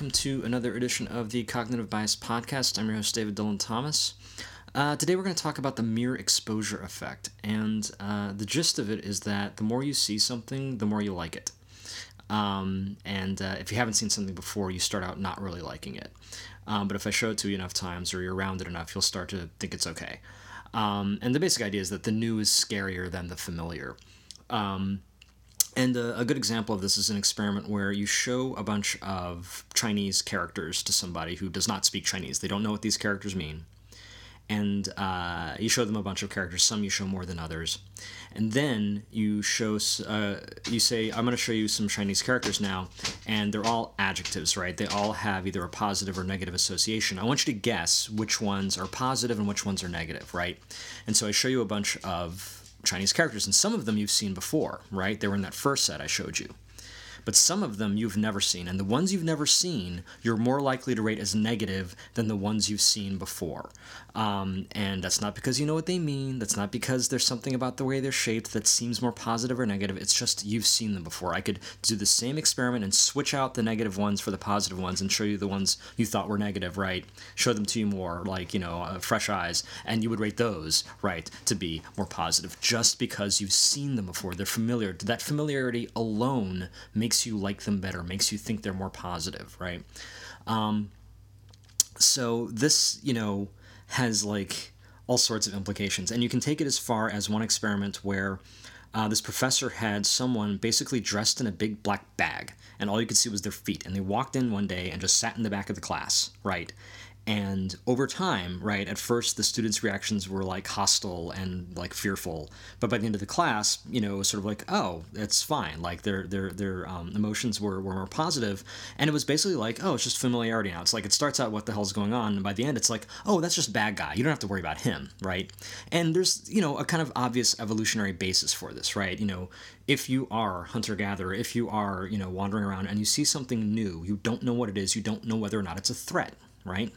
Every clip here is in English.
welcome to another edition of the Cognitive Bias Podcast. I'm your host, David Dylan Thomas. Uh, today we're going to talk about the mere exposure effect, and uh, the gist of it is that the more you see something, the more you like it. Um, and uh, if you haven't seen something before, you start out not really liking it. Um, but if I show it to you enough times or you're around it enough, you'll start to think it's okay. Um, and the basic idea is that the new is scarier than the familiar. Um, and a, a, good example of this is an experiment where you show a bunch of Chinese characters to somebody who does not speak Chinese. They don't know what these characters mean and uh, you show them a bunch of characters. Some you show more than others, and then you show uh, you say, "I'm going to show you some Chinese characters now," and they're all adjectives, right? They all have either a positive or negative association. I want you to guess which ones are positive and which ones are negative, right? And so I show you a bunch of Chinese characters, and some of them you've seen before, right? They were in that first set I showed you but some of them you've never seen. And the ones you've never seen, you're more likely to rate as negative than the ones you've seen before. Um, and that's not because you know what they mean, that's not because there's something about the way they're shaped that seems more positive or negative. It's just you've seen them before. I could do the same experiment and switch out the negative ones for the positive ones and show you the ones you thought were negative, right? Show them to you more, like, you know, uh, fresh eyes, and you would rate those, right, to be more positive just because you've seen them before. They're familiar. That familiarity alone makes makes you like them better, makes you think they're more positive, right? Um, so this, you know, has like all sorts of implications, and you can take it as far as one experiment where uh, this professor had someone basically dressed in a big black bag, and all you could see was their feet, and they walked in one day and just sat in the back of the class, right? And over time, right, at first the students' reactions were like hostile and like fearful, but by the end of the class, you know, it was sort of like, oh, it's fine. Like their their their um, emotions were, were more positive, and it was basically like, oh, it's just familiarity now. It's like it starts out what the hell's going on, and by the end, it's like, oh, that's just bad guy. You don't have to worry about him, right? And there's you know a kind of obvious evolutionary basis for this, right? You know, if you are hunter gatherer, if you are you know wandering around and you see something new, you don't know what it is, you don't know whether or not it's a threat, right?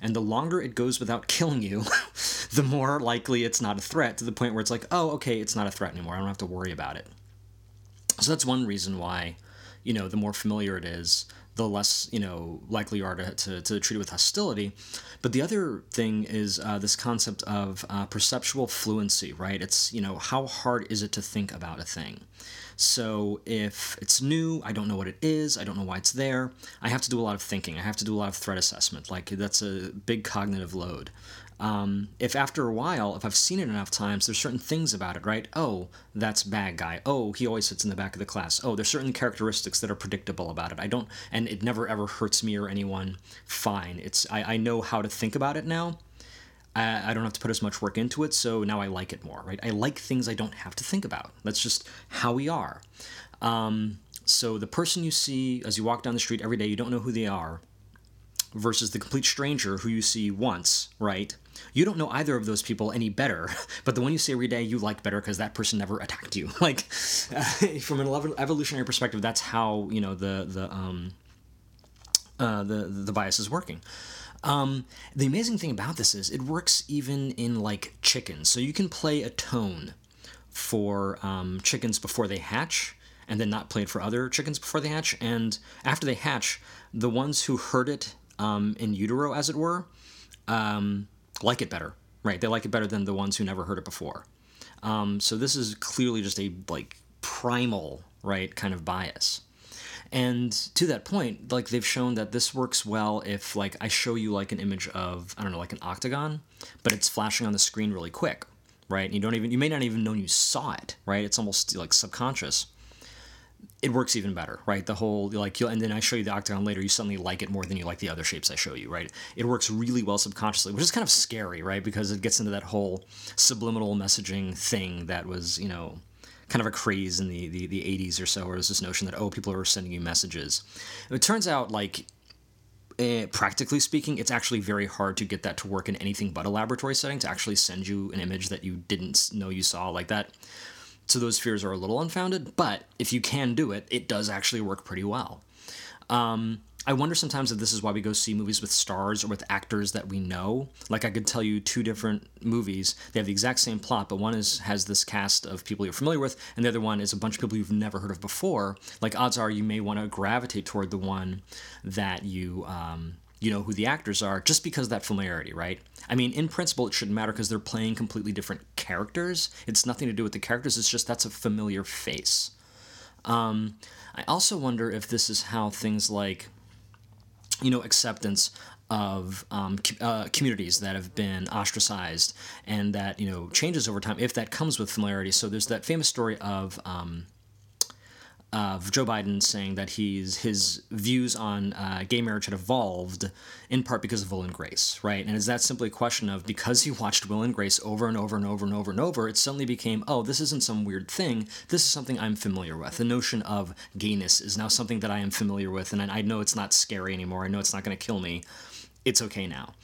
And the longer it goes without killing you, the more likely it's not a threat to the point where it's like, oh, okay, it's not a threat anymore. I don't have to worry about it. So that's one reason why, you know, the more familiar it is, the less, you know, likely you are to, to, to treat it with hostility. But the other thing is uh, this concept of uh, perceptual fluency, right? It's, you know, how hard is it to think about a thing? So if it's new, I don't know what it is, I don't know why it's there, I have to do a lot of thinking. I have to do a lot of threat assessment. Like that's a big cognitive load. Um, if after a while, if I've seen it enough times, there's certain things about it, right? Oh, that's bad guy. Oh, he always sits in the back of the class. Oh, there's certain characteristics that are predictable about it. I don't, and it never ever hurts me or anyone. Fine. It's I, I know how to think about it now. I, I don't have to put as much work into it, so now I like it more, right? I like things I don't have to think about. That's just how we are. Um, so the person you see as you walk down the street every day, you don't know who they are, versus the complete stranger who you see once, right? You don't know either of those people any better, but the one you see every day you like better because that person never attacked you. Like, uh, from an evolutionary perspective, that's how you know the the um, uh, the the bias is working. Um, the amazing thing about this is it works even in like chickens. So you can play a tone for um, chickens before they hatch, and then not play it for other chickens before they hatch. And after they hatch, the ones who heard it um, in utero, as it were, um, like it better. Right? They like it better than the ones who never heard it before. Um, so this is clearly just a like primal right kind of bias. And to that point, like they've shown that this works well if like I show you like an image of I don't know like an octagon, but it's flashing on the screen really quick, right? And you don't even you may not even know you saw it, right? It's almost like subconscious. It works even better, right? The whole like and then I show you the octagon later, you suddenly like it more than you like the other shapes I show you, right? It works really well subconsciously, which is kind of scary, right? Because it gets into that whole subliminal messaging thing that was, you know, kind of a craze in the, the, the 80s or so, where there's this notion that, oh, people are sending you messages. It turns out, like, eh, practically speaking, it's actually very hard to get that to work in anything but a laboratory setting to actually send you an image that you didn't know you saw like that. So those fears are a little unfounded, but if you can do it, it does actually work pretty well. Um, I wonder sometimes if this is why we go see movies with stars or with actors that we know. Like I could tell you two different movies. They have the exact same plot, but one is has this cast of people you're familiar with, and the other one is a bunch of people you've never heard of before. Like odds are you may want to gravitate toward the one that you um, you know who the actors are just because of that familiarity, right? I mean, in principle, it shouldn't matter because they're playing completely different characters. It's nothing to do with the characters. It's just that's a familiar face. Um, I also wonder if this is how things like you know, acceptance of um, uh, communities that have been ostracized and that you know changes over time if that comes with familiarity. So there's that famous story of um, of Joe Biden saying that he's his views on uh, gay marriage had evolved in part because of Will and Grace, right? And is that simply a question of because he watched Will and Grace over and over and over and over and over, it suddenly became, oh, this isn't some weird thing. This is something I'm familiar with. The notion of gayness is now something that I am familiar with, and I know it's not scary anymore. I know it's not going to kill me. It's okay now.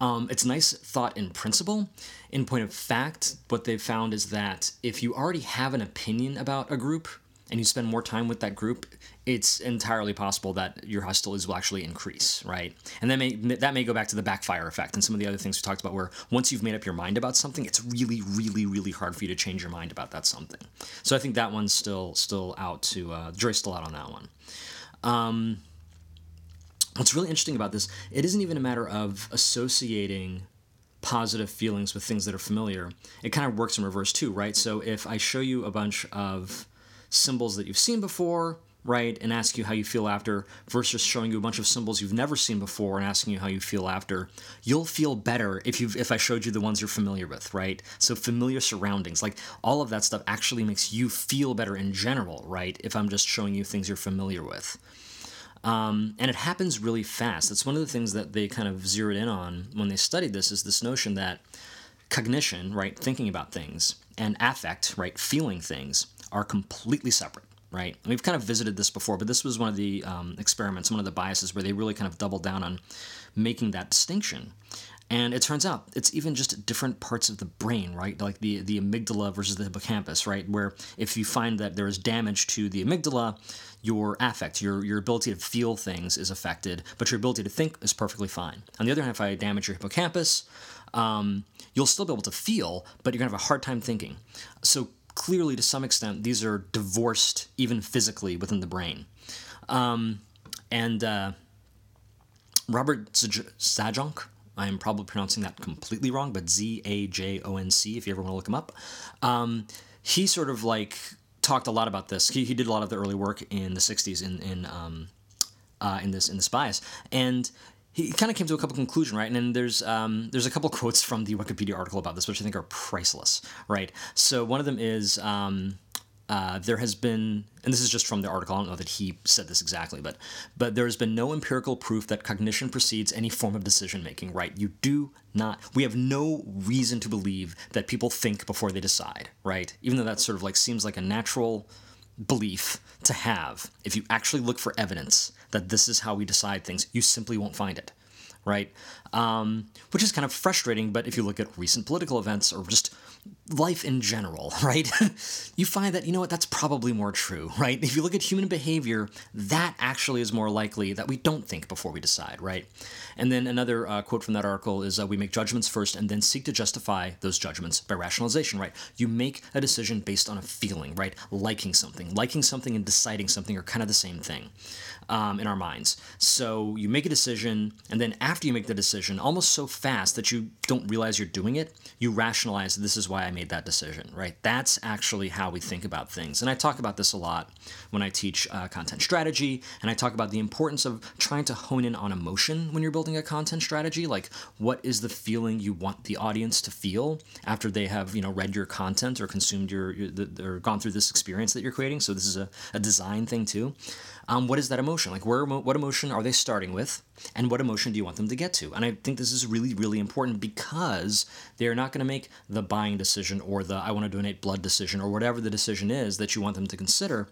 Um, it's nice thought in principle. In point of fact, what they've found is that if you already have an opinion about a group, and you spend more time with that group, it's entirely possible that your hostilities will actually increase, right? And that may that may go back to the backfire effect and some of the other things we talked about, where once you've made up your mind about something, it's really, really, really hard for you to change your mind about that something. So I think that one's still still out to uh, the still out on that one. Um, what's really interesting about this, it isn't even a matter of associating positive feelings with things that are familiar. It kind of works in reverse too, right? So if I show you a bunch of symbols that you've seen before, right, and ask you how you feel after, versus showing you a bunch of symbols you've never seen before and asking you how you feel after, you'll feel better if you if I showed you the ones you're familiar with, right? So familiar surroundings, like all of that stuff actually makes you feel better in general, right? If I'm just showing you things you're familiar with. Um, and it happens really fast. That's one of the things that they kind of zeroed in on when they studied this is this notion that cognition, right, thinking about things, and affect, right, feeling things, are completely separate right? And we've kind of visited this before, but this was one of the um, experiments, one of the biases where they really kind of doubled down on making that distinction. And it turns out it's even just different parts of the brain, right? Like the, the amygdala versus the hippocampus, right? Where if you find that there is damage to the amygdala, your affect, your, your ability to feel things is affected, but your ability to think is perfectly fine. On the other hand, if I damage your hippocampus, um, you'll still be able to feel, but you're going to have a hard time thinking. So clearly, to some extent, these are divorced even physically within the brain. Um, and uh, Robert Zajonc, I'm probably pronouncing that completely wrong, but Z A J O N C, if you ever want to look him up, um, he sort of like talked a lot about this. He, he did a lot of the early work in the 60s in, in, um, uh, in this in this bias, and he kind of came to a couple conclusion, right? And then there's um, there's a couple quotes from the Wikipedia article about this, which I think are priceless, right? So one of them is um, uh, there has been, and this is just from the article. I don't know that he said this exactly, but but there has been no empirical proof that cognition precedes any form of decision making. Right? You do not. We have no reason to believe that people think before they decide. Right? Even though that sort of like seems like a natural belief to have. If you actually look for evidence that this is how we decide things, you simply won't find it, right? Um, which is kind of frustrating, but if you look at recent political events or just life in general, right? you find that, you know what, that's probably more true, right? If you look at human behavior, that actually is more likely that we don't think before we decide, right? And then another uh, quote from that article is uh, We make judgments first and then seek to justify those judgments by rationalization, right? You make a decision based on a feeling, right? Liking something. Liking something and deciding something are kind of the same thing um, in our minds. So you make a decision, and then after you make the decision, almost so fast that you don't realize you're doing it, you rationalize this is why I made that decision, right? That's actually how we think about things. And I talk about this a lot when I teach uh, content strategy, and I talk about the importance of trying to hone in on emotion when you're building a content strategy. Like, what is the feeling you want the audience to feel after they have, you know, read your content or consumed your, your the, or gone through this experience that you're creating? So this is a, a design thing too um, what is that emotion? Like, where, what emotion are they starting with? And what emotion do you want them to get to? And I think this is really, really important because they're not going to make the buying decision or the I want to donate blood decision or whatever the decision is that you want them to consider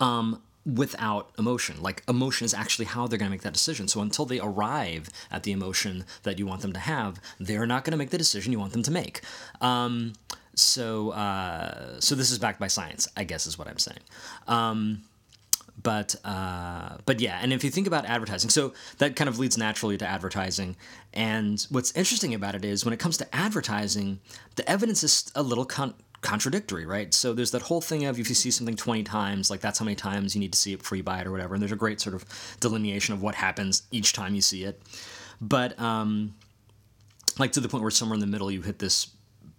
um, without emotion. Like, emotion is actually how they're going to make that decision. So until they arrive at the emotion that you want them to have, they're not going to make the decision you want them to make. Um, so, uh, so this is backed by science, I guess, is what I'm saying. Um, but uh, but yeah, and if you think about advertising, so that kind of leads naturally to advertising. And what's interesting about it is when it comes to advertising, the evidence is a little con- contradictory, right? So there's that whole thing of if you see something 20 times, like that's how many times you need to see it before you buy it or whatever. And there's a great sort of delineation of what happens each time you see it. But um, like to the point where somewhere in the middle you hit this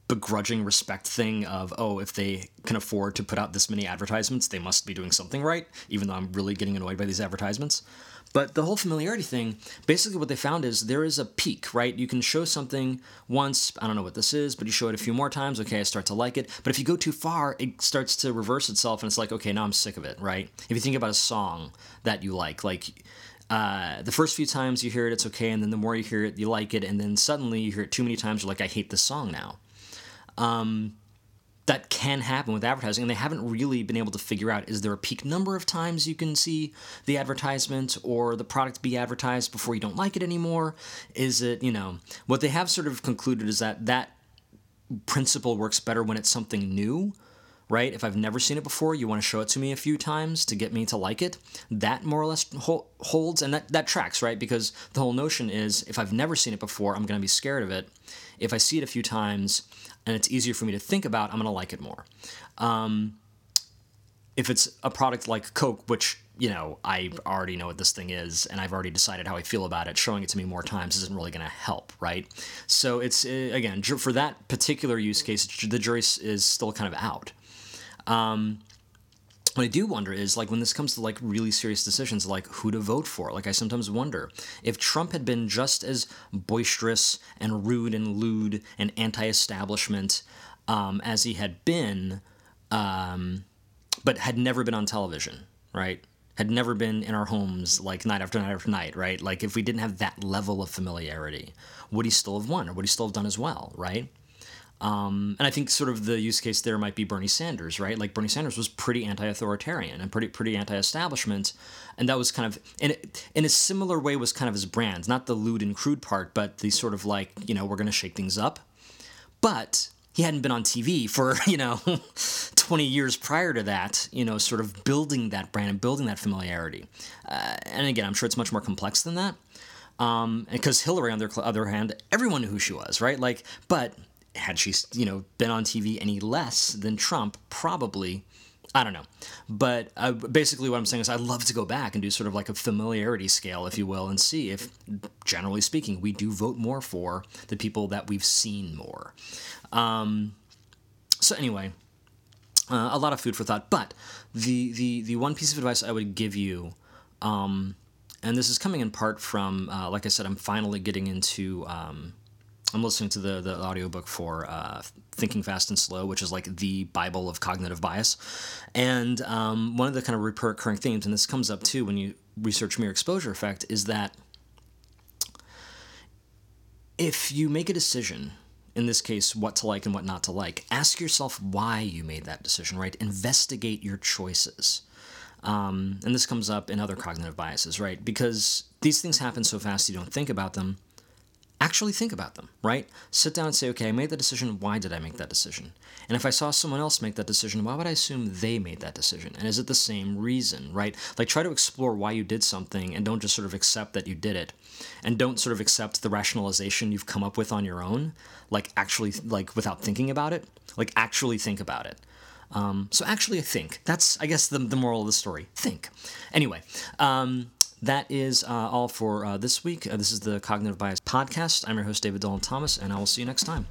begrudging respect thing of oh if they can afford to put out this many advertisements they must be doing something right even though i'm really getting annoyed by these advertisements. But the whole familiarity thing basically what they found is there is a peak right? You can show something once i don't know what this is but you show it a few more times okay i start to like it. But if you go too far it starts to reverse itself and it's like okay now i'm sick of it right? If you think about a song that you like like uh, the first few times you hear it, it's okay, and then the more you hear it, you like it, and then suddenly you hear it too many times, you're like, I hate this song now. Um, that can happen with advertising, and they haven't really been able to figure out is there a peak number of times you can see the advertisement or the product be advertised before you don't like it anymore? Is it, you know, what they have sort of concluded is that that principle works better when it's something new right? If I've never seen it before, you want to show it to me a few times to get me to like it. That more or less holds, and that, that tracks, right? Because the whole notion is if I've never seen it before, I'm going to be scared of it. If I see it a few times and it's easier for me to think about, I'm going to like it more. Um, if it's a product like Coke, which you know I already know what this thing is, and I've already decided how I feel about it, showing it to me more times isn't really going to help, right? So it's again for that particular use case, the jury is still kind of out. Um, what I do wonder is like when this comes to like really serious decisions, like who to vote for. Like I sometimes wonder if Trump had been just as boisterous and rude and lewd and anti-establishment um, as he had been, um, but had never been on television, right? Had never been in our homes like night after night after night, right? Like if we didn't have that level of familiarity, would he still have won or would he still have done as well, right? Um, and I think sort of the use case there might be Bernie Sanders, right? Like Bernie Sanders was pretty anti-authoritarian and pretty pretty anti-establishment, and that was kind of in in a similar way was kind of his brand, not the lewd and crude part, but the sort of like you know we're going to shake things up, but he hadn't been on TV for you know 20 years prior to that, you know, sort of building that brand and building that familiarity. Uh, and again, I'm sure it's much more complex than that. Um, because Hillary, on the other hand, everyone knew who she was, right? Like, but had she, you know, been on TV any less than Trump, probably. I don't know. But uh, basically, what I'm saying is, I'd love to go back and do sort of like a familiarity scale, if you will, and see if, generally speaking, we do vote more for the people that we've seen more. Um, so, anyway, uh, a lot of food for thought. But the, the, the one piece of advice I would give you, um, and this is coming in part from, uh, like I said, I'm finally getting into. Um, I'm listening to the the audiobook for uh, Thinking Fast and Slow, which is like the Bible of cognitive bias. And um, one of the kind of recurring themes, and this comes up too when you research mere exposure effect, is that if you make a decision, in this case, what to like and what not to like, ask yourself why you made that decision, right? Investigate your choices. Um, and this comes up in other cognitive biases, right? Because these things happen so fast you don't think about them actually think about them, right? Sit down and say, okay, I made that decision. Why did I make that decision? And if I saw someone else make that decision, why would I assume they made that decision? And is it the same reason, right? Like try to explore why you did something and don't just sort of accept that you did it. And don't sort of accept the rationalization you've come up with on your own, like actually, like without thinking about it. Like actually think about it. Um, so actually, think. That's, I guess, the, the moral of the story. Think. Anyway, um, that is uh, all for uh, this week. Uh, this is the Cognitive Bias Podcast. I'm your host, David Dylan Thomas, and I will see you next time.